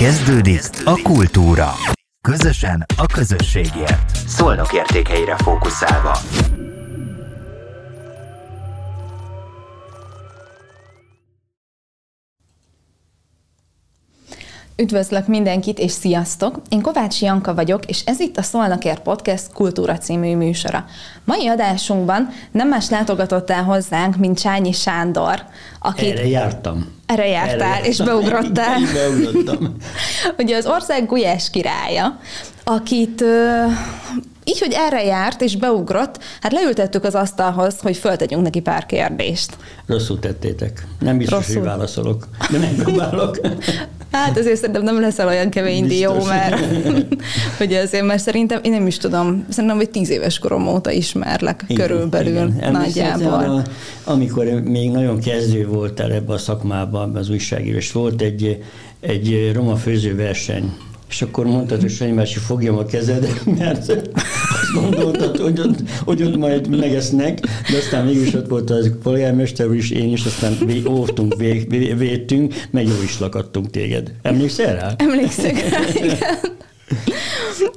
Kezdődik a kultúra. Közösen a közösségért. Szolnok értékeire fókuszálva. Üdvözlök mindenkit, és sziasztok! Én Kovács Janka vagyok, és ez itt a Szolnakért Podcast Kultúra című műsora. Mai adásunkban nem más látogatott el hozzánk, mint Csányi Sándor, akit... Erre jártam. Erre jártál, Erre és beugrottál. Én beugrottam. Ugye az ország gulyás királya, akit így, hogy erre járt és beugrott, hát leültettük az asztalhoz, hogy föltegyünk neki pár kérdést. Rosszul tettétek. Nem biztos, Rosszul. hogy válaszolok, de nem próbálok. Hát azért szerintem nem leszel olyan kemény dió, mert hogy azért, mert szerintem én nem is tudom, szerintem, hogy tíz éves korom óta ismerlek igen, körülbelül igen. nagyjából. Arra, amikor még nagyon kezdő voltál ebbe a szakmában, az újságírás, volt egy, egy roma főzőverseny, és akkor mondtad, hogy Sanyi fogjam a kezed, mert azt gondoltad, hogy ott, hogy ott majd megesznek, de aztán mégis ott volt az polgármester úr is, én is, aztán óvtunk, védtünk, meg jó is lakadtunk téged. Emlékszel rá? Emlékszek rá, igen.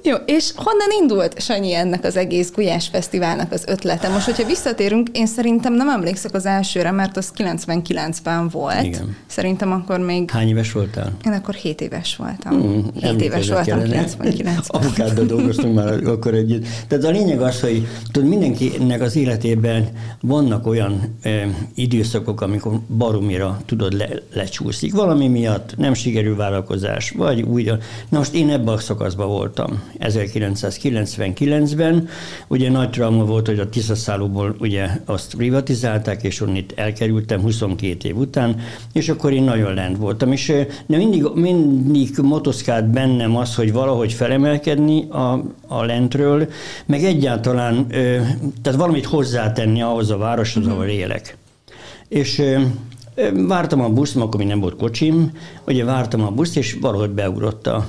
Jó, és honnan indult, Sanyi, ennek az egész Gulyás Fesztiválnak az ötlete? Most, hogyha visszatérünk, én szerintem nem emlékszek az elsőre, mert az 99-ben volt. Igen. Szerintem akkor még... Hány éves voltál? Én akkor 7 éves voltam. Hmm, 7 éves voltam 99-ben. Apukáddal dolgoztunk már akkor együtt. Tehát a lényeg az, hogy tudod, mindenkinek az életében vannak olyan e, időszakok, amikor baromira tudod le, lecsúszik. Valami miatt nem sikerül vállalkozás, vagy úgy. Na most én ebben a szakaszban voltam 1999-ben. Ugye nagy trauma volt, hogy a Tiszaszállóból ugye azt privatizálták, és onnit elkerültem 22 év után, és akkor én nagyon lent voltam. És de mindig, mindig motoszkált bennem az, hogy valahogy felemelkedni a, a lentről, meg egyáltalán, tehát valamit hozzátenni ahhoz a városhoz, ahol élek. És vártam a buszt, akkor még nem volt kocsim, ugye vártam a buszt, és valahogy beugrott a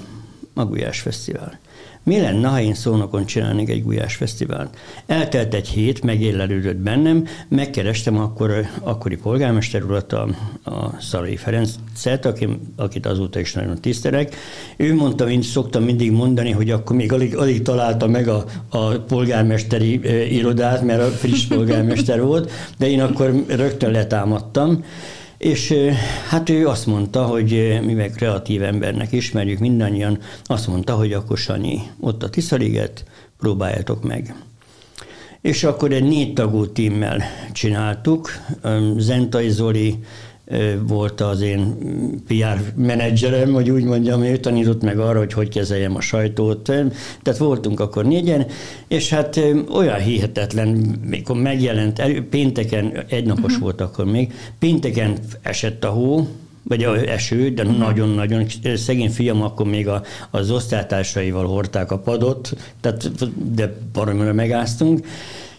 Magujás Fesztivál. Mi lenne, ha én szónokon csinálnék egy gulyás fesztivált? Eltelt egy hét, megélelődött bennem, megkerestem akkor, akkori polgármester urat, a, a Szarai Ferencet, aki, akit azóta is nagyon tisztelek. Ő mondta, mint szoktam mindig mondani, hogy akkor még alig, alig találta meg a, a polgármesteri irodát, mert a friss polgármester volt, de én akkor rögtön letámadtam, és hát ő azt mondta, hogy mivel kreatív embernek ismerjük mindannyian, azt mondta, hogy akkor Sanyi, ott a Tiszaliget, próbáljátok meg. És akkor egy négy tagú tímmel csináltuk. Zentai Zoli, volt az én PR menedzserem, hogy úgy mondjam, ő tanított meg arra, hogy hogy kezeljem a sajtót. Tehát voltunk akkor négyen, és hát olyan hihetetlen, mikor megjelent, pénteken, egy napos uh-huh. volt akkor még, pénteken esett a hó, vagy a eső, de uh-huh. nagyon-nagyon szegény fiam akkor még a, az osztálytársaival hordták a padot, tehát, de baromira megáztunk,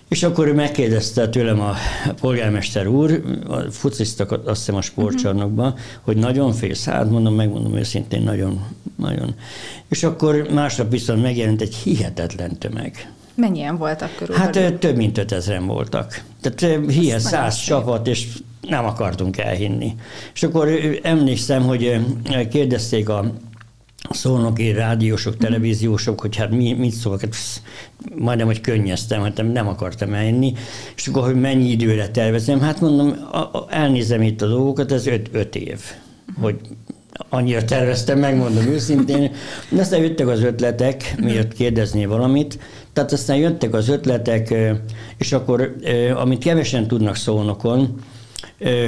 és akkor ő megkérdezte tőlem a polgármester úr, a fociztak azt hiszem a sportcsarnokban, uh-huh. hogy nagyon félsz. Hát mondom, megmondom őszintén, nagyon, nagyon. És akkor másnap viszont megjelent egy hihetetlen tömeg. Mennyien voltak körülbelül? Hát több mint 5000 voltak. Tehát hihet száz csapat, és nem akartunk elhinni. És akkor emlékszem, hogy kérdezték a szólnoki rádiósok, televíziósok, hogy hát mi, mit szólok, hát psz, majdnem, hogy könnyeztem, hát nem akartam elni, és akkor, hogy mennyi időre tervezem, hát mondom, a, a, elnézem itt a dolgokat, ez öt, öt év, hogy annyira terveztem, megmondom őszintén. De aztán jöttek az ötletek, miért kérdezni valamit, tehát aztán jöttek az ötletek, és akkor, amit kevesen tudnak szólnokon,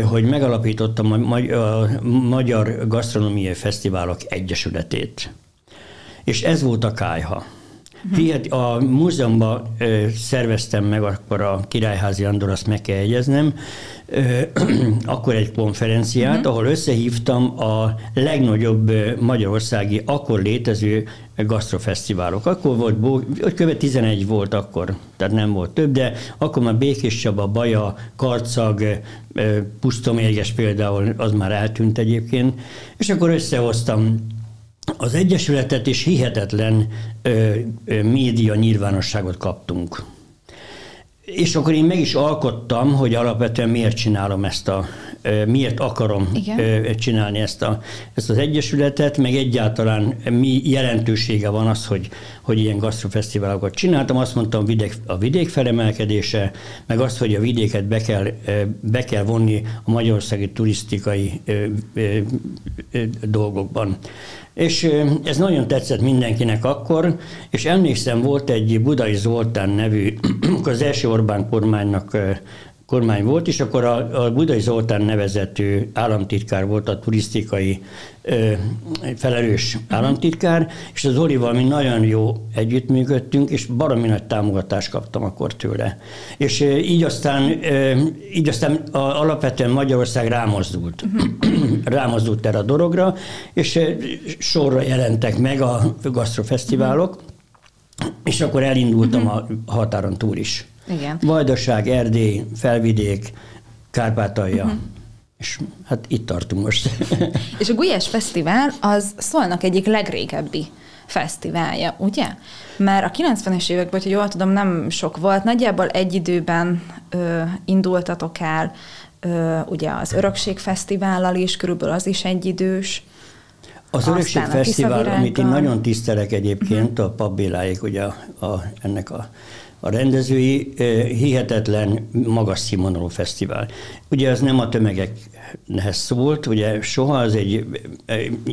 hogy megalapítottam a Magyar Gasztronómiai Fesztiválok Egyesületét. És ez volt a kájha. Hihet, a múzeumban szerveztem meg akkor a Királyházi Andor, azt meg kell jegyeznem, akkor egy konferenciát, uh-huh. ahol összehívtam a legnagyobb magyarországi akkor létező gasztrofesztiválok. Akkor volt, kb. 11 volt akkor, tehát nem volt több, de akkor már Békés Csaba, Baja, Karcag, Pusztomérges például, az már eltűnt egyébként, és akkor összehoztam az Egyesületet, és hihetetlen ö, ö, média nyilvánosságot kaptunk. És akkor én meg is alkottam, hogy alapvetően miért csinálom ezt a miért akarom Igen. csinálni ezt, a, ezt az egyesületet, meg egyáltalán mi jelentősége van az, hogy, hogy ilyen gasztrofesztiválokat csináltam. Azt mondtam, vidék, a vidék felemelkedése, meg azt, hogy a vidéket be kell, be kell vonni a magyarországi turisztikai dolgokban. És ez nagyon tetszett mindenkinek akkor, és emlékszem, volt egy Budai Zoltán nevű, az első Orbán kormánynak kormány volt, és akkor a, a Budai Zoltán nevezető államtitkár volt a turisztikai ö, felelős államtitkár, és az Olival mi nagyon jó együttműködtünk, és baromi nagy támogatást kaptam akkor tőle. És ö, így aztán, ö, így aztán a, alapvetően Magyarország rámozdult. rámozdult erre a dologra, és ö, sorra jelentek meg a gasztrofesztiválok, és akkor elindultam a határon túl is. Igen. Vajdaság, Erdély, Felvidék, Kárpátalja. Uh-huh. És hát itt tartunk most. És a Gulyás Fesztivál az Szolnak egyik legrégebbi fesztiválja, ugye? Mert a 90-es években, hogy jól tudom, nem sok volt, nagyjából egy időben ö, indultatok el, ö, ugye az Örökség Fesztivállal is, körülbelül az is egyidős. Az Örökség Fesztivál, amit én nagyon tisztelek egyébként, uh-huh. a Pap Béláék, ugye a, a, ennek a a rendezői hihetetlen magas színvonalú fesztivál. Ugye ez nem a tömegekhez szólt, ugye soha az egy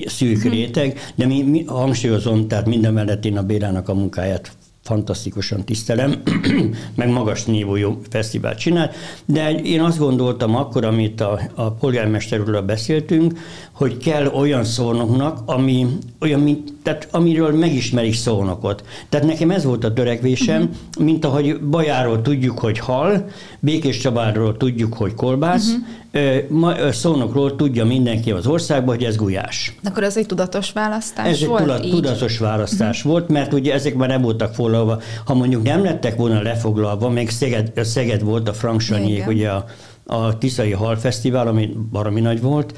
szűk mhm. réteg, de mi, mi hangsúlyozom, tehát minden mellett én a Bélának a munkáját fantasztikusan tisztelem, meg magas jó fesztivált csinál, de én azt gondoltam akkor, amit a, a polgármesterről beszéltünk, hogy kell olyan szónoknak, ami, olyan, mint, tehát amiről megismerik szónokot. Tehát nekem ez volt a törekvésem, uh-huh. mint ahogy Bajáról tudjuk, hogy hal, Békés Csabáról tudjuk, hogy kolbász, uh-huh. szónokról tudja mindenki az országban, hogy ez gulyás. Akkor ez egy tudatos választás ez volt? Ez egy tudatos választás uh-huh. volt, mert ugye ezek már nem voltak foglalva. Ha mondjuk nem lettek volna lefoglalva, még Szeged, Szeged volt a Frank Sanyék, ugye a, a Tiszai Halfesztivál, ami baromi nagy volt,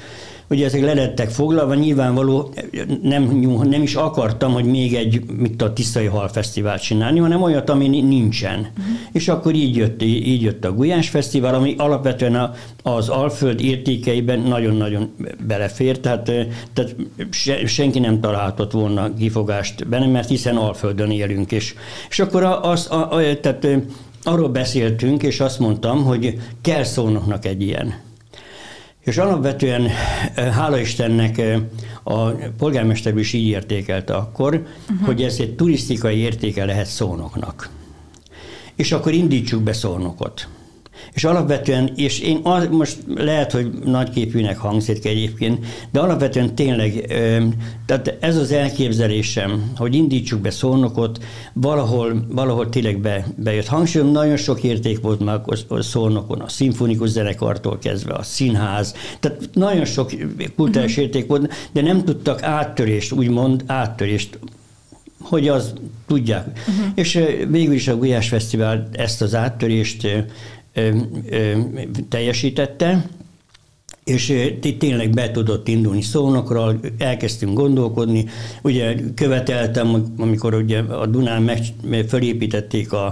Ugye ezek lelettek foglalva, nyilvánvaló nem, nem is akartam, hogy még egy, mit a Tiszai Halfesztivált csinálni, hanem olyat, ami nincsen. Uh-huh. És akkor így jött, így jött a Gulyás Fesztivál, ami alapvetően a, az Alföld értékeiben nagyon-nagyon belefér, tehát, tehát se, senki nem találhatott volna kifogást benne, mert hiszen Alföldön élünk. És, és akkor az, a, a, tehát arról beszéltünk, és azt mondtam, hogy kell szónoknak egy ilyen. És alapvetően, hála Istennek, a polgármester is így értékelte akkor, uh-huh. hogy ez egy turisztikai értéke lehet szónoknak. És akkor indítsuk be szónokot. És alapvetően, és én az, most lehet, hogy nagyképűnek hangzik egyébként, de alapvetően tényleg, tehát ez az elképzelésem, hogy indítsuk be szolnokot, valahol, valahol tényleg be, bejött. Hangsúlyom, nagyon sok érték volt már a szolnokon, a szimfonikus zenekartól kezdve, a színház, tehát nagyon sok kultúrás uh-huh. érték volt, de nem tudtak áttörést, úgymond áttörést hogy az tudják. Uh-huh. És végül is a Gulyás Fesztivál ezt az áttörést teljesítette, és tényleg be tudott indulni szónokról, elkezdtünk gondolkodni. Ugye követeltem, amikor ugye a Dunán meg, fölépítették a,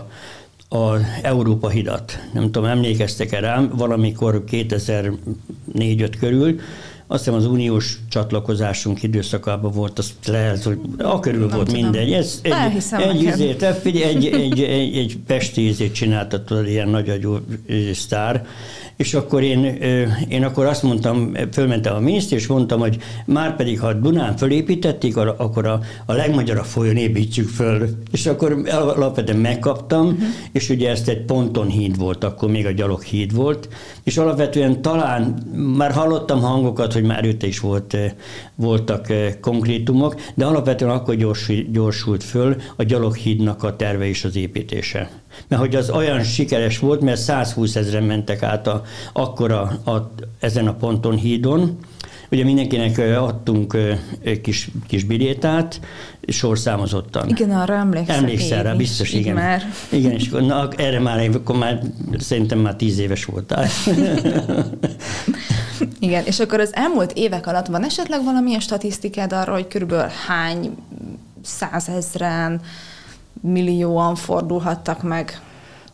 a Európa hidat. Nem tudom, emlékeztek-e rám, valamikor 2004-5 körül, azt hiszem az uniós csatlakozásunk időszakában volt, az lehet, hogy a körül volt tudom. mindegy. Ez egy, egy, ezért, egy, egy, egy, egy, egy pesti ízét csináltatott ilyen nagyagyú sztár, és akkor én, én akkor azt mondtam, fölmentem a miniszter, és mondtam, hogy már pedig, ha Dunán fölépítették, akkor a, a legmagyarabb folyón építsük föl. És akkor alapvetően megkaptam, uh-huh. és ugye ezt egy ponton híd volt, akkor még a gyalog híd volt, és alapvetően talán már hallottam hangokat, hogy már előtte is volt, voltak konkrétumok, de alapvetően akkor gyorsult, gyorsult föl a gyaloghídnak a terve és az építése. Mert hogy az olyan sikeres volt, mert 120 ezeren mentek át a, akkor a, a, ezen a ponton hídon, Ugye mindenkinek adtunk kis, kis bilétát, sorszámozottan. Igen, arra emlékszem. Emlékszel rá, biztos, igen. Már. Igen, és akkor, na, erre már, akkor már szerintem már tíz éves voltál. igen, és akkor az elmúlt évek alatt van esetleg valamilyen statisztikád arra, hogy körülbelül hány százezren, millióan fordulhattak meg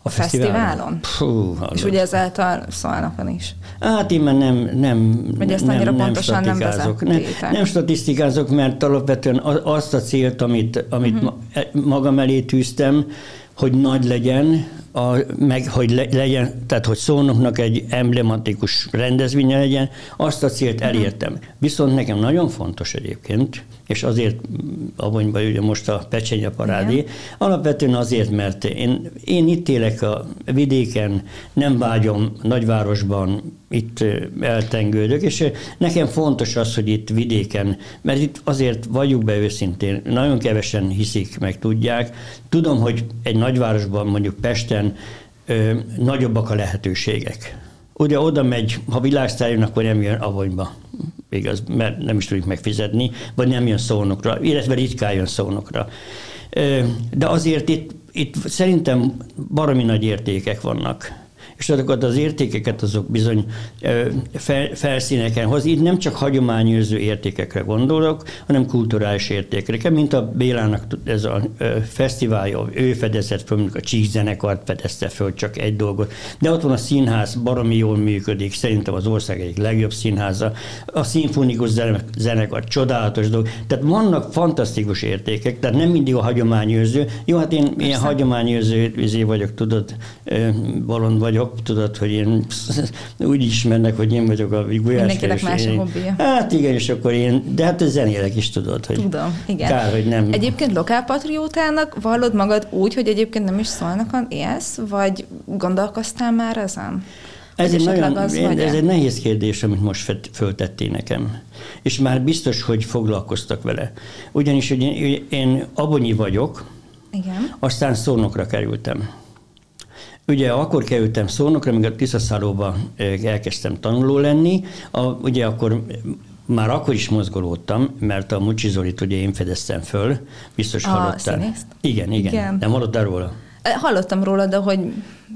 a fesztiválon? Puh, és ugye ezáltal szólnakon is. Hát én már nem, nem, Vagy ezt nem, nem, pontosan nem nem, nem statisztikázok, mert alapvetően azt a célt, amit, amit uh-huh. magam elé tűztem, hogy nagy legyen, a, meg hogy le, legyen, tehát hogy szónoknak egy emblematikus rendezvénye legyen, azt a célt mhm. elértem. Viszont nekem nagyon fontos egyébként, és azért abonyban ugye most a pecsenye parádé, alapvetően azért, mert én, én itt élek a vidéken, nem vágyom nagyvárosban, itt eltengődök, és nekem fontos az, hogy itt vidéken, mert itt azért vagyunk be őszintén, nagyon kevesen hiszik, meg tudják. Tudom, hogy egy nagyvárosban, mondjuk Pesten ö, nagyobbak a lehetőségek. Ugye oda megy, ha világsztár akkor nem jön avonyba, igaz, mert nem is tudjuk megfizetni, vagy nem jön szónokra, illetve ritkán jön szónokra. De azért itt, itt szerintem baromi nagy értékek vannak és azokat az értékeket azok bizony felszíneken hoz. Itt nem csak hagyományőrző értékekre gondolok, hanem kulturális értékekre, mint a Bélának ez a fesztiválja, ő fedezett föl, a Csík zenekart fedezte föl csak egy dolgot, de ott van a színház, baromi jól működik, szerintem az ország egyik legjobb színháza, a szimfonikus zenekar, csodálatos dolog, tehát vannak fantasztikus értékek, tehát nem mindig a hagyományőrző. Jó, hát én Persze. ilyen hagyományőrző izé vagyok, tudod, balon vagyok, tudod, hogy én úgy ismernek, hogy én vagyok a gulyás. Mindenkinek más a hobbija. Hát igen, és akkor én, de hát zenélek is tudod, hogy Tudom, igen. Kár, hogy nem. Egyébként lokálpatriótának vallod magad úgy, hogy egyébként nem is szólnak, élsz, vagy gondolkoztál már ezen? Ez egy, nagyon, az ez egy nehéz kérdés, amit most föltettél nekem. És már biztos, hogy foglalkoztak vele. Ugyanis hogy én, én abonyi vagyok, Igen. aztán szónokra kerültem. Ugye akkor kerültem szónokra, amíg a Tiszaszállóba elkezdtem tanuló lenni, a, ugye akkor már akkor is mozgolódtam, mert a Mucsi Zolit ugye én fedeztem föl, biztos a hallottál. Színészt? Igen, igen, igen. Nem hallottál róla? Hallottam róla, de hogy...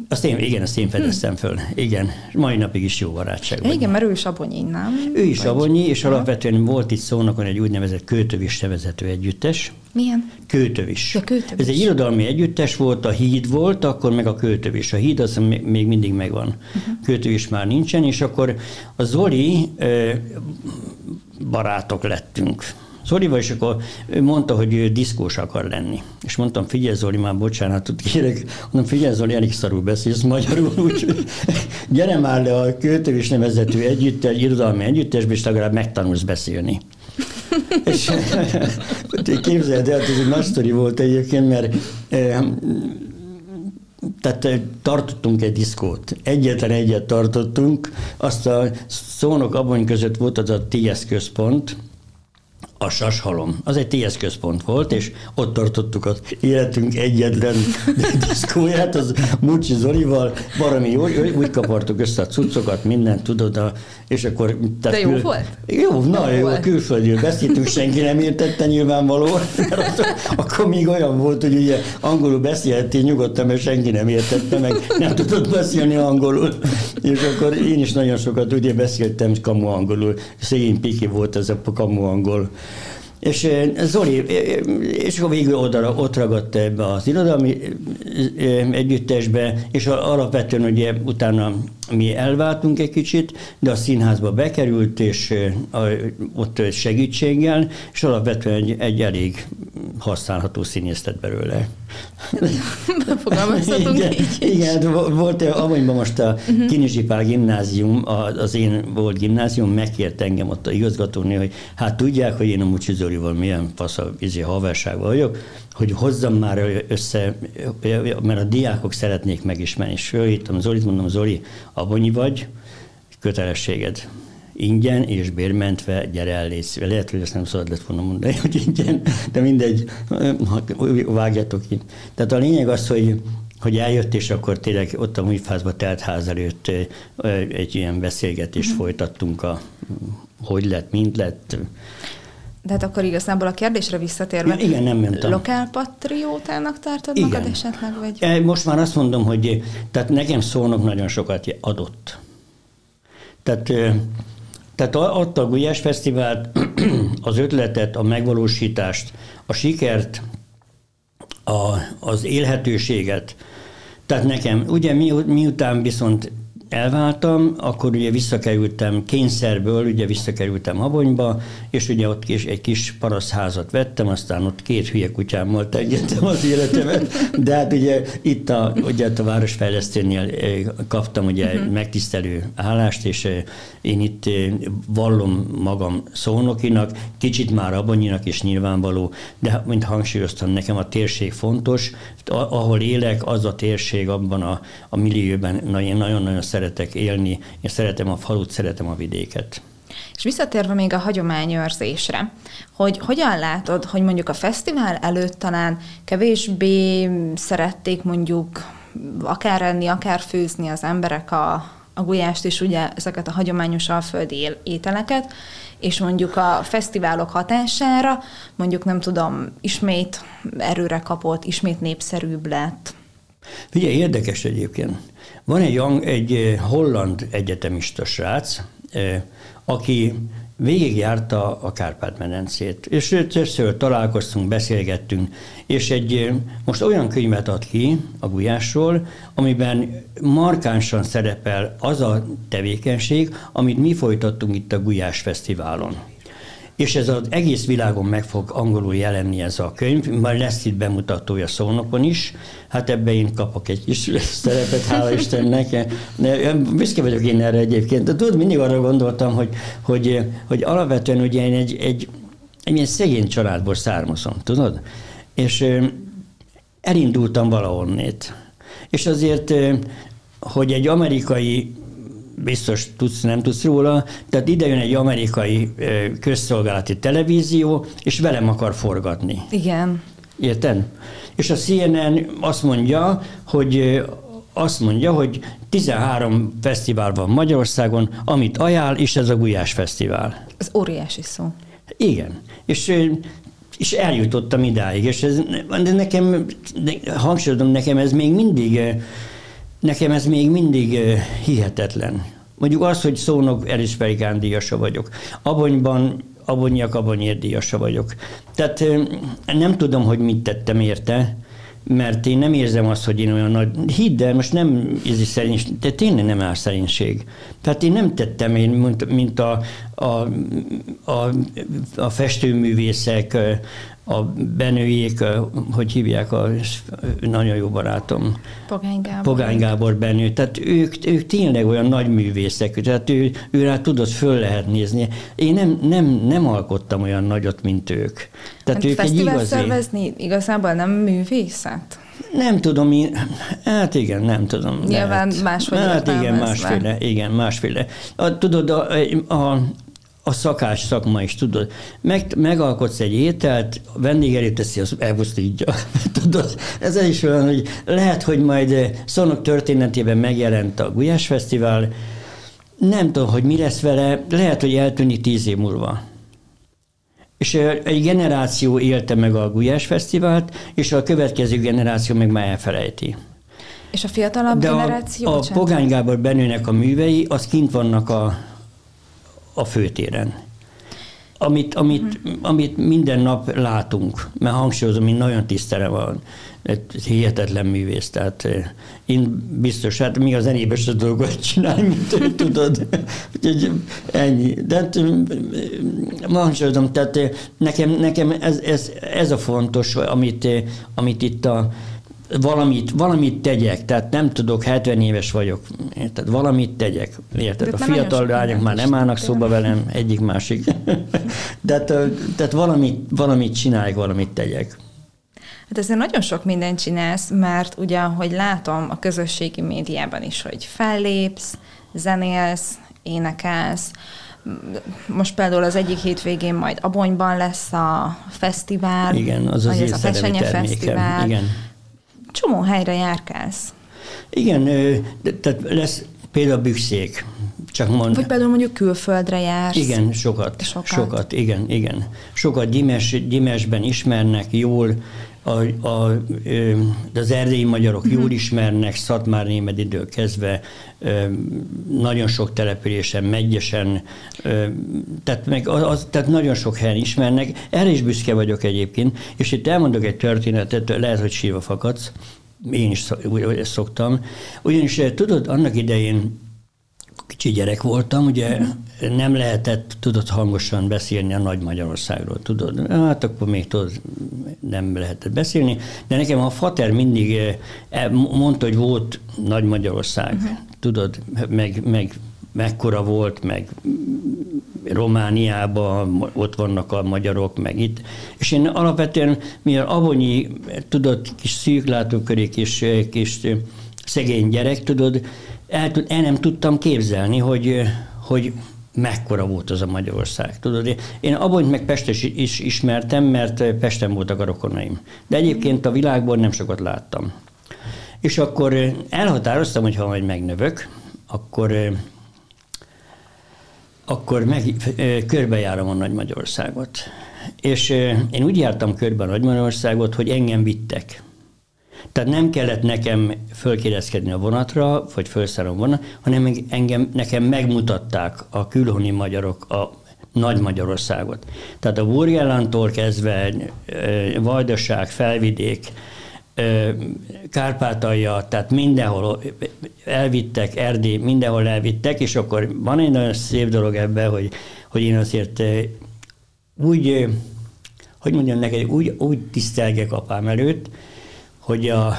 Azt én, igen, azt én fedeztem hm. föl. Igen, mai napig is jó barátság. Igen, vagy. mert ő is abonyi, nem? Ő is vagy... abonyi, és alapvetően volt itt szónokon egy úgynevezett költövis nevezető együttes. Milyen? Költövis. Ja, költövis. Ez egy irodalmi együttes volt, a híd volt, akkor meg a költövis. A híd az még mindig megvan. Uh-huh. Költövis már nincsen, és akkor a Zoli barátok lettünk Zolival, és akkor ő mondta, hogy ő diszkós akar lenni. És mondtam, figyelj Zoli, már bocsánatot kérek, mondom, figyelj Zoli, elég szarul beszélsz magyarul, úgyhogy gyere már le a költővis nevezetű együttes, irodalmi együttesbe, és legalább megtanulsz beszélni. és képzeld el, ez egy nagy sztori volt egyébként, mert tehát tartottunk egy diszkót. Egyetlen egyet tartottunk, azt a szónok abony között volt az a TS központ, a Sashalom. Az egy TS központ volt, és ott tartottuk az életünk egyetlen diszkóját, az Mucsi Zolival, valami jó, úgy kapartuk össze a cuccokat, mindent, tudod, a, és akkor... Tehát De jó kül... volt? Jó, na jó, a külföldről beszéltünk, senki nem értette nyilvánvaló, mert az, akkor még olyan volt, hogy ugye angolul beszélhettél nyugodtan, mert senki nem értette meg, nem tudott beszélni angolul, és akkor én is nagyon sokat ugye beszéltem kamu angolul, szegény Piki volt ez a kamu angol, és eh, Zoli, eh, eh, és akkor végül oda, ott ragadt ebbe az irodalmi együttesbe, és alapvetően ugye utána mi elváltunk egy kicsit, de a színházba bekerült, és ott segítséggel, és alapvetően egy, egy elég használható színész lett belőle. Fogalmazhatunk igen, így is. Igen, volt amúgyban most a uh-huh. Kinizsipál gimnázium, az én volt gimnázium, megkért engem ott a igazgatóni, hogy hát tudják, hogy én a Mucsi Zolival milyen fasz a izé, haverság vagyok, hogy hozzam már össze, mert a diákok szeretnék megismerni. És fölhívtam Zolit, mondom, Zoli, abonyi vagy, kötelességed ingyen és bérmentve gyere el légy Lehet, hogy ezt nem szabad lett volna mondani, hogy ingyen, de mindegy, vágjatok ki. Tehát a lényeg az, hogy hogy eljött, és akkor tényleg ott a műfázba telt ház előtt egy ilyen beszélgetést mm. folytattunk, a, hogy lett, mint lett. De hát akkor igazából a kérdésre visszatérve, igen, nem mentem. lokálpatriótának tartod igen. magad esetleg? Vagy? E, most már azt mondom, hogy tehát nekem szólnak nagyon sokat adott. Tehát tehát adta a Gulyás Fesztivált, az ötletet, a megvalósítást, a sikert, a, az élhetőséget. Tehát nekem, ugye mi, miután viszont elváltam, akkor ugye visszakerültem kényszerből, ugye visszakerültem Habonyba, és ugye ott is egy kis paraszházat vettem, aztán ott két hülye kutyámmal tegyetem az életemet, de hát ugye itt a, ugye a városfejlesztőnél eh, kaptam ugye uh-huh. megtisztelő állást, és eh, én itt eh, vallom magam szónokinak, kicsit már abonyinak is nyilvánvaló, de mint hangsúlyoztam, nekem a térség fontos, ahol élek, az a térség abban a, a millióben nagyon-nagyon szeretek élni, én szeretem a falut, szeretem a vidéket. És visszatérve még a hagyományőrzésre, hogy hogyan látod, hogy mondjuk a fesztivál előtt talán kevésbé szerették mondjuk akár enni, akár főzni az emberek a, a gulyást és ugye ezeket a hagyományos alföldi ételeket, és mondjuk a fesztiválok hatására, mondjuk nem tudom, ismét erőre kapott, ismét népszerűbb lett. Ugye érdekes egyébként. Van egy, egy eh, holland egyetemista srác, eh, aki végigjárta a Kárpát-medencét, és többször találkoztunk, beszélgettünk, és egy, most olyan könyvet ad ki a Gulyásról, amiben markánsan szerepel az a tevékenység, amit mi folytattunk itt a Gulyás Fesztiválon és ez az egész világon meg fog angolul jelenni ez a könyv, majd lesz itt bemutatója szónokon is, hát ebbe én kapok egy kis szerepet, hála Istennek. Büszke vagyok én erre egyébként, de tudod, mindig arra gondoltam, hogy, hogy, hogy alapvetően ugye én egy, egy, egy ilyen szegény családból származom, tudod? És elindultam valahonnét. És azért, hogy egy amerikai biztos tudsz, nem tudsz róla, tehát ide jön egy amerikai közszolgálati televízió, és velem akar forgatni. Igen. Érted? És a CNN azt mondja, hogy azt mondja, hogy 13 fesztivál van Magyarországon, amit ajánl, és ez a Gulyás Fesztivál. Ez óriási szó. Igen. És és eljutottam idáig, és ez, de nekem, hangsúlyozom, nekem ez még mindig Nekem ez még mindig hihetetlen. Mondjuk az, hogy szónok elismeri díjasa vagyok. Abonyban abonyak abonyért díjasa vagyok. Tehát nem tudom, hogy mit tettem érte, mert én nem érzem azt, hogy én olyan nagy... Hidd el, most nem ez is szerénység, de tényleg nem áll szerénység. Tehát én nem tettem én, mint, mint a, a, a, a festőművészek, a Benőjék, hogy hívják, a nagyon jó barátom. Pogány Gábor. Pogány Gábor Benő. Tehát ők, ők tényleg olyan nagy művészek, tehát ő, ő rá tudod, föl lehet nézni. Én nem, nem, nem alkottam olyan nagyot, mint ők. Tehát hát ők egy igazi... szervezni igazából nem művészet? Nem tudom, én, hát igen, nem tudom. Nyilván máshogy Hát igen, másféle, igen, másféle. A, tudod, a, a, a szakás szakma is, tudod. Meg, megalkotsz egy ételt, a vendég elé teszi, az elpusztítja. tudod, ez is olyan, hogy lehet, hogy majd Szonok történetében megjelent a Gulyás Fesztivál, nem tudom, hogy mi lesz vele, lehet, hogy eltűnik tíz év múlva. És egy generáció élte meg a Gulyás Fesztivált, és a következő generáció meg már elfelejti. És a fiatalabb De generáció? A, a Pogány Gábor Benőnek a művei, az kint vannak a, a főtéren. Amit, amit, uh-huh. amit minden nap látunk, mert hangsúlyozom, hogy nagyon tisztele van, hihetetlen művész, tehát eh, én biztos, hát mi az zenébe se dolgot csinálni, mint ő, tudod. Úgyhogy ennyi. De hát, eh, hangsúlyozom, tehát eh, nekem, nekem ez, ez, ez a fontos, amit, amit itt a, valamit, valamit tegyek, tehát nem tudok, 70 éves vagyok, érted? Valamit tegyek, érted? A fiatal lányok már nem állnak szóba velem, egyik másik. de, tehát valamit, valamit csinálják, valamit tegyek. Hát ezért nagyon sok mindent csinálsz, mert ugye, ahogy látom a közösségi médiában is, hogy fellépsz, zenélsz, énekelsz, most például az egyik hétvégén majd Abonyban lesz a fesztivál. Igen, az az, az a Fesenye Fesztivál. Igen csomó helyre járkálsz. Igen, tehát lesz például bükszék. Csak mond. Vagy például mondjuk külföldre jársz. Igen, sokat. Sokat, sokat igen, igen. Sokat Gyimes, Gyimesben ismernek jól, a, a, az erdélyi magyarok jól ismernek, Szatmár idők kezdve, nagyon sok településen, megyesen, tehát, meg az, tehát nagyon sok helyen ismernek. Erre is büszke vagyok egyébként, és itt elmondok egy történetet, lehet, hogy sírva fakadsz. én is szoktam. Ugyanis tudod, annak idején kicsi gyerek voltam, ugye nem lehetett, tudod, hangosan beszélni a Nagy Magyarországról, tudod? Hát akkor még tudod, nem lehetett beszélni, de nekem a fater mindig e, mondta, hogy volt Nagy Magyarország, uh-huh. tudod, meg, meg mekkora volt, meg Romániában ott vannak a magyarok, meg itt. És én alapvetően, mivel Avonyi, tudod, kis szűklátóköré, kis, kis szegény gyerek, tudod, el, el nem tudtam képzelni, hogy, hogy mekkora volt az a Magyarország. Tudod, én Abonyt meg Pestes is ismertem, mert Pesten voltak a rokonaim. De egyébként a világból nem sokat láttam. És akkor elhatároztam, hogy ha majd megnövök, akkor akkor meg, körbejárom a Nagy Magyarországot. És én úgy jártam körbe a Nagy Magyarországot, hogy engem vittek. Tehát nem kellett nekem fölkérdezkedni a vonatra, vagy felszállom vonat, hanem engem, nekem megmutatták a külhoni magyarok a nagy Magyarországot. Tehát a Burgellántól kezdve Vajdaság, Felvidék, Kárpátalja, tehát mindenhol elvittek, Erdély, mindenhol elvittek, és akkor van egy nagyon szép dolog ebben, hogy, hogy én azért úgy, hogy mondjam neked, úgy, úgy tisztelgek apám előtt, hogy a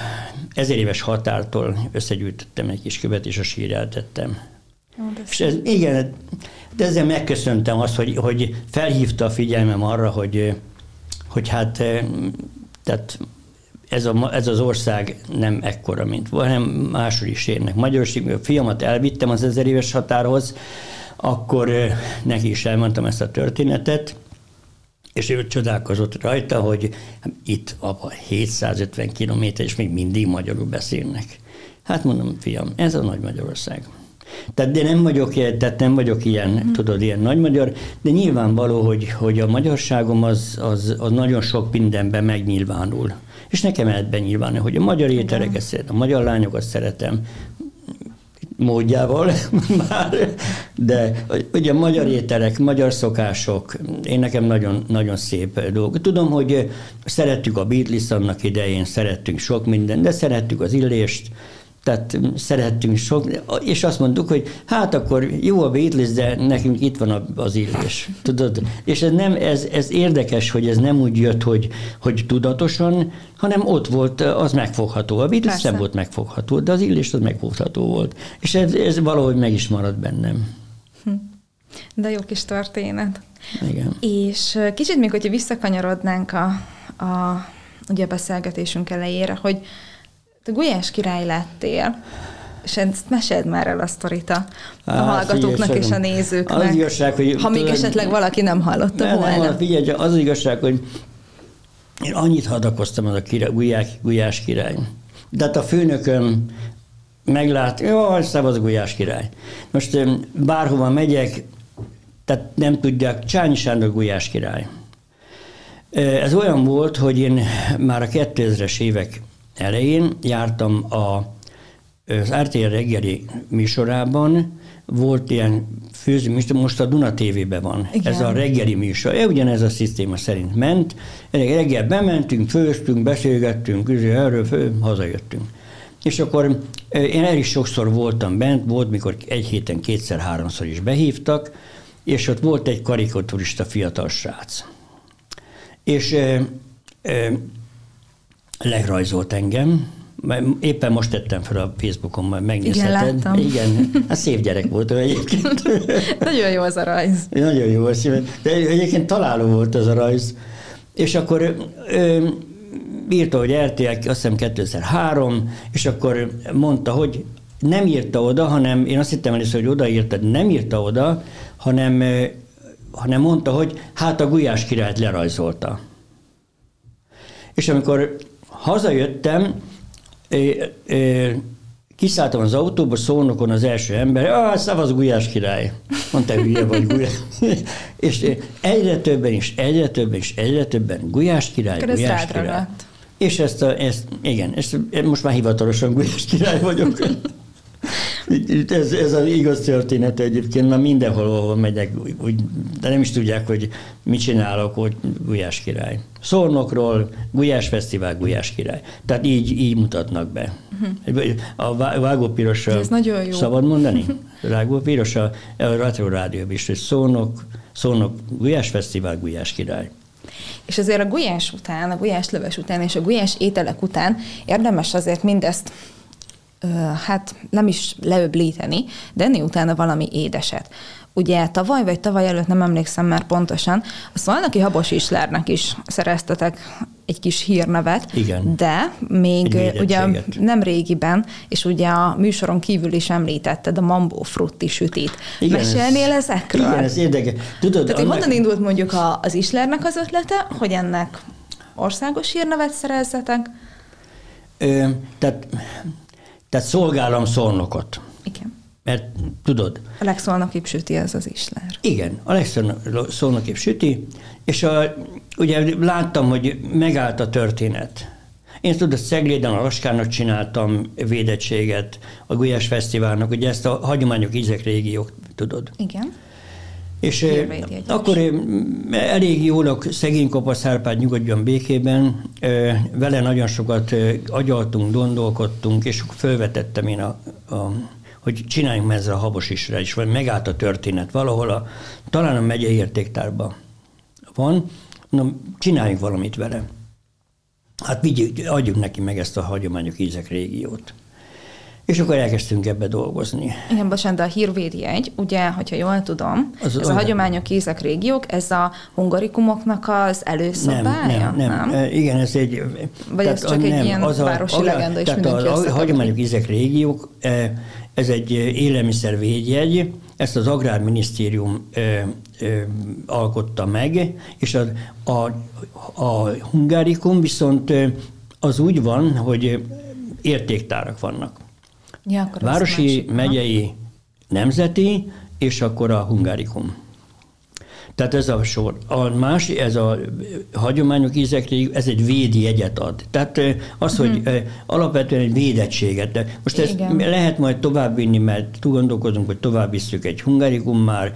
ezer éves határtól összegyűjtöttem egy kis követ, és a sírját tettem. és ez, igen, de ezzel megköszöntem azt, hogy, hogy felhívta a figyelmem arra, hogy, hogy hát tehát ez, a, ez az ország nem ekkora, mint hanem máshol is érnek. Magyarország, a fiamat elvittem az ezer éves határhoz, akkor neki is elmondtam ezt a történetet, és ő csodálkozott rajta, hogy itt apa 750 kilométer, és még mindig magyarul beszélnek. Hát mondom, fiam, ez a Nagy Magyarország. Tehát de nem vagyok, tehát nem vagyok ilyen, mm. tudod, ilyen nagy magyar, de nyilvánvaló, hogy, hogy a magyarságom az, az, az nagyon sok mindenben megnyilvánul. És nekem lehet benyilvánulni, hogy a magyar ételeket szeretem, a magyar lányokat szeretem, módjával már, de ugye magyar ételek, magyar szokások, én nekem nagyon, nagyon szép dolgok. Tudom, hogy szerettük a Beatles annak idején, szerettünk sok mindent, de szerettük az illést, tehát szerettünk sok, és azt mondtuk, hogy hát akkor jó a Beatles, de nekünk itt van az illés. Tudod? És ez, nem, ez, ez érdekes, hogy ez nem úgy jött, hogy, hogy tudatosan, hanem ott volt, az megfogható. A Beatles nem volt megfogható, de az illés az megfogható volt. És ez, ez valahogy meg is maradt bennem. Hm. De jó kis történet. Igen. És kicsit még, hogyha visszakanyarodnánk a, a, ugye a beszélgetésünk elejére, hogy te Gulyás király lettél, és ezt meséld már el a sztorit a, a hallgatóknak és a nézőknek. Az igazság, hogy... Ha még esetleg valaki nem hallotta ne, volna. Nem, figyelj, az, az igazság, hogy én annyit hadakoztam az a király, Gulyás, Gulyás király. De hát a főnököm meglát, jó, szavaz Gulyás király. Most bárhova megyek, tehát nem tudják, Csányi Sándor Gulyás király. Ez olyan volt, hogy én már a 2000-es évek elején jártam a, az RTL reggeli műsorában, volt ilyen főzőműsor, most a Duna TV-ben van. Igen. Ez a reggeli műsor. E, ugyanez a szisztéma szerint ment. Reggel bementünk, főztünk, beszélgettünk, erről fő, hazajöttünk. És akkor én el is sokszor voltam bent, volt, mikor egy héten kétszer-háromszor is behívtak, és ott volt egy karikaturista fiatal srác. És e, e, legrajzolt engem, éppen most tettem fel a Facebookon, majd megnézheted. Igen, Igen, hát szép gyerek volt ő egyébként. Nagyon jó az a rajz. Nagyon jó, de egyébként találó volt az a rajz. És akkor ö, írta, hogy RTL, azt hiszem 2003, és akkor mondta, hogy nem írta oda, hanem én azt hittem először, hogy odaírta, nem írta oda, hanem, hanem mondta, hogy hát a Gulyás királyt lerajzolta. És amikor hazajöttem, é, é, kiszálltam az autóba, szólnokon az első ember, ah, szavaz Gulyás király. Mondta, hülye vagy Gulyás. és egyre többen is, egyre többen is, egyre többen Gulyás király, Akkor Gulyás király. Ragadt. És ezt, a, ezt, igen, ezt, most már hivatalosan Gulyás király vagyok. Ez, ez az igaz történet egyébként, mert mindenhol, ahol megyek, úgy, de nem is tudják, hogy mit csinálok, hogy Gulyás király. Szolnokról, Gulyás Fesztivál, Gulyás király. Tehát így, így mutatnak be. Uh-huh. A vágópiros Ez nagyon jó. Szabad mondani? Vágópiros a, a Retro Rádió is, hogy Szolnok, Szolnok Gulyás Fesztivál, Gulyás király. És azért a gulyás után, a gulyás leves után és a gulyás ételek után érdemes azért mindezt hát nem is leöblíteni, de enni utána valami édeset. Ugye tavaly vagy tavaly előtt, nem emlékszem már pontosan, a Szolnoki Habos Islárnak is szereztetek egy kis hírnevet, Igen. de még ugye nem régiben, és ugye a műsoron kívül is említetted a Mambo Frutti sütit. Igen, Mesélnél ez, ezekről? Igen, ez érdekes. Tudod, Tehát, annak... honnan indult mondjuk a, az Islárnak az ötlete, hogy ennek országos hírnevet szerezzetek? Ö, tehát tehát szolgálom szolnokot. Igen. Mert tudod. A legszolnokibb süti az az Isler. Igen, a legszolnokibb süti, és a, ugye láttam, hogy megállt a történet. Én tudod, Szegléden a Laskának csináltam védettséget, a Gulyás Fesztiválnak, ugye ezt a hagyományok ízek régiók, tudod. Igen. És akkor elég jól szegény kopasz Árpád nyugodjon békében, vele nagyon sokat agyaltunk, gondolkodtunk, és akkor felvetettem én, a, a, hogy csináljunk ezzel a habos isre is, vagy megállt a történet valahol, a, talán a megyei értéktárban van, mondom, csináljunk valamit vele. Hát vigyük, adjuk neki meg ezt a hagyományok ízek régiót. És akkor elkezdtünk ebbe dolgozni. Igen, bocsánat, de a hírvédi egy, ugye, hogyha jól tudom, az ez a hagyományok, ízek, régiók, ez a hungarikumoknak az előszobája? Nem, nem, nem. nem. Igen, ez egy... Vagy ez csak nem, egy ilyen az a, városi a, legenda, és tehát a, a hagyományok, ízek, régiók, e, ez egy élelmiszervédjegy, ezt az Agrárminisztérium ö, ö, alkotta meg, és a, a, a hungárikum viszont az úgy van, hogy értéktárak vannak. Ja, akkor Városi, megyei, nemzeti, és akkor a hungárikum. Tehát ez a sor. A más, ez a hagyományok ízekre, ez egy védi egyet ad. Tehát az, hogy hmm. alapvetően egy védettséget. De most ezt Igen. lehet majd továbbvinni, mert túl gondolkozunk, hogy tovább visszük egy hungárikum már.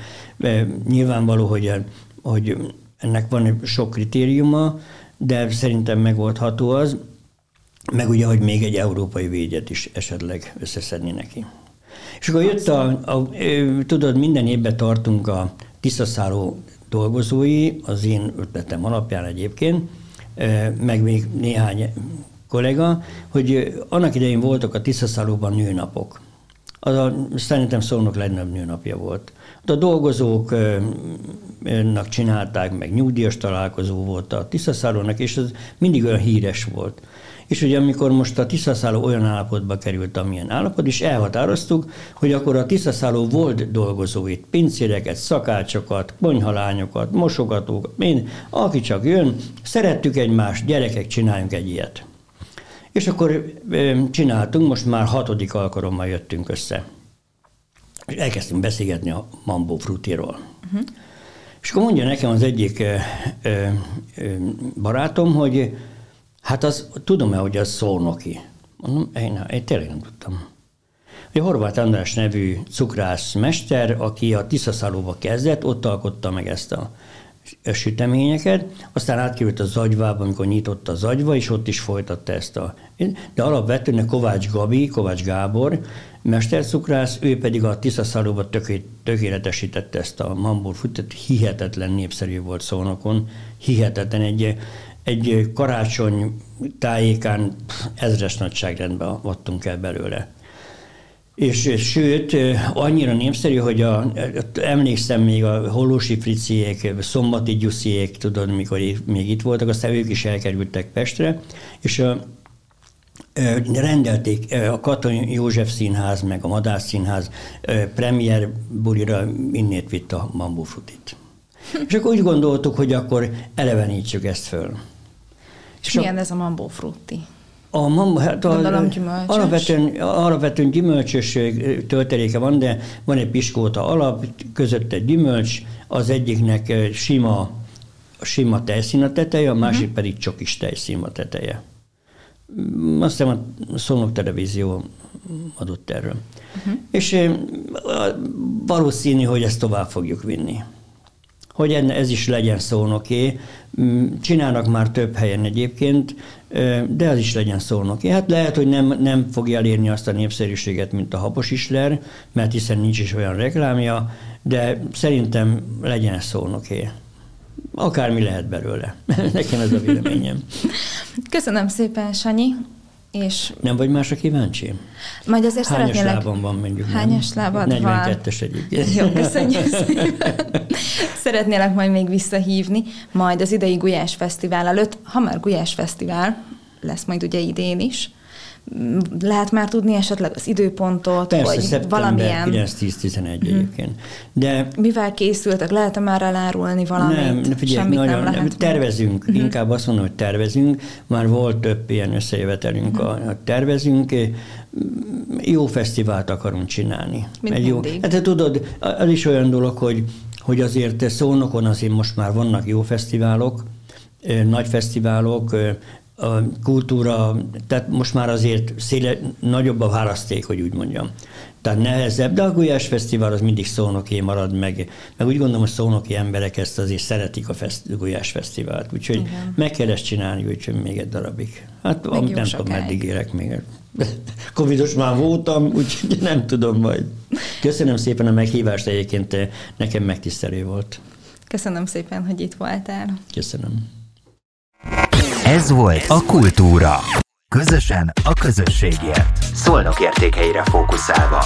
Nyilvánvaló, hogy, hogy ennek van sok kritériuma, de szerintem megoldható az meg ugye, hogy még egy európai védjet is esetleg összeszedni neki. És akkor jött a, a, tudod, minden évben tartunk a Tiszaszáló dolgozói, az én ötletem alapján egyébként, meg még néhány kollega, hogy annak idején voltak a Tiszaszálóban nőnapok. Az a, szerintem Szolnok legnagyobb nőnapja volt. A dolgozóknak csinálták, meg nyugdíjas találkozó volt a Tiszaszálónak, és ez mindig olyan híres volt. És ugye amikor most a Tiszaszálló olyan állapotba került, amilyen állapot, és elhatároztuk, hogy akkor a Tiszaszálló volt dolgozóit, pincéreket, szakácsokat, konyhalányokat, mosogatókat, mind, aki csak jön, szerettük egymást, gyerekek, csináljunk egy ilyet. És akkor csináltunk, most már hatodik alkalommal jöttünk össze. És elkezdtünk beszélgetni a Mambo Frutiról. Uh-huh. És akkor mondja nekem az egyik barátom, hogy Hát az, tudom-e, hogy az szónoki? Mondom, én, én tényleg nem tudtam. A Horváth András nevű cukrász mester, aki a Tiszaszalóba kezdett, ott alkotta meg ezt a süteményeket, aztán átkerült a zagyvába, amikor nyitott a zagyva, és ott is folytatta ezt a... De alapvetően Kovács Gabi, Kovács Gábor, mestercukrász, ő pedig a Tiszaszalóba tökéletesítette ezt a mambur futat, hihetetlen népszerű volt szónokon, hihetetlen egy egy karácsony tájékán ezres nagyságrendben adtunk el belőle. És sőt, annyira népszerű, hogy a, emlékszem még a Hollósi Friciék, Szombati Gyusziék, tudod, mikor még itt voltak, aztán ők is elkerültek Pestre, és a, rendelték a Katon József Színház, meg a Madár Színház premier bulira innét vitt a bambúfutit. És akkor úgy gondoltuk, hogy akkor elevenítsük ezt föl. És milyen a, ez a Mambo Frutti? A mambo, hát a, alapvetően, alapvetően gyümölcsös tölteléke van, de van egy piskóta alap, között egy gyümölcs, az egyiknek sima, sima tejszín a teteje, a másik uh-huh. pedig csokis tejszín a teteje. azt hiszem a Szolnok Televízió adott erről. Uh-huh. És valószínű, hogy ezt tovább fogjuk vinni. Hogy ez is legyen szónoké. Mm, csinálnak már több helyen egyébként, de az is legyen szónoké. Hát lehet, hogy nem, nem fogja elérni azt a népszerűséget, mint a Habos Isler, mert hiszen nincs is olyan reklámja, de szerintem legyen szónoké. Akármi lehet belőle. Nekem ez a véleményem. Köszönöm szépen, Sanyi. És nem vagy másra kíváncsi? Majd azért Hányas szeretnélek... lábam van mondjuk? Hányas lábad 42 van? 42-es egyébként. Jó, köszönjük szépen. Szeretnélek majd még visszahívni, majd az idei Gulyás Fesztivál előtt, ha már Gulyás Fesztivál, lesz majd ugye idén is, lehet már tudni esetleg az időpontot, Persze, vagy valamilyen... 9-10-11 hmm. egyébként. De Mivel készültek? Lehet -e már elárulni valamit? Nem, figyelj, Semmit nagyon, nem lehet tervezünk, uh-huh. inkább azt mondom, hogy tervezünk. Már volt több ilyen összejövetelünk, uh-huh. a, a tervezünk. Jó fesztivált akarunk csinálni. Mint Egy jó, hát tudod, az is olyan dolog, hogy, hogy azért Szolnokon azért most már vannak jó fesztiválok, nagy fesztiválok, a kultúra, tehát most már azért széle, nagyobb a választék, hogy úgy mondjam. Tehát nehezebb, de a Gulyás Fesztivál az mindig szónoké marad meg, meg úgy gondolom, hogy szónoki emberek ezt azért szeretik a fest, Gulyás Fesztivált, úgyhogy Igen. meg kell ezt csinálni, úgyhogy még egy darabig. Hát meg nem tudom, meddig érek még. Covidos már voltam, úgyhogy nem tudom majd. Köszönöm szépen a meghívást, egyébként nekem megtisztelő volt. Köszönöm szépen, hogy itt voltál. Köszönöm. Ez volt a Kultúra. Közösen a közösségért. Szolnok értékeire fókuszálva.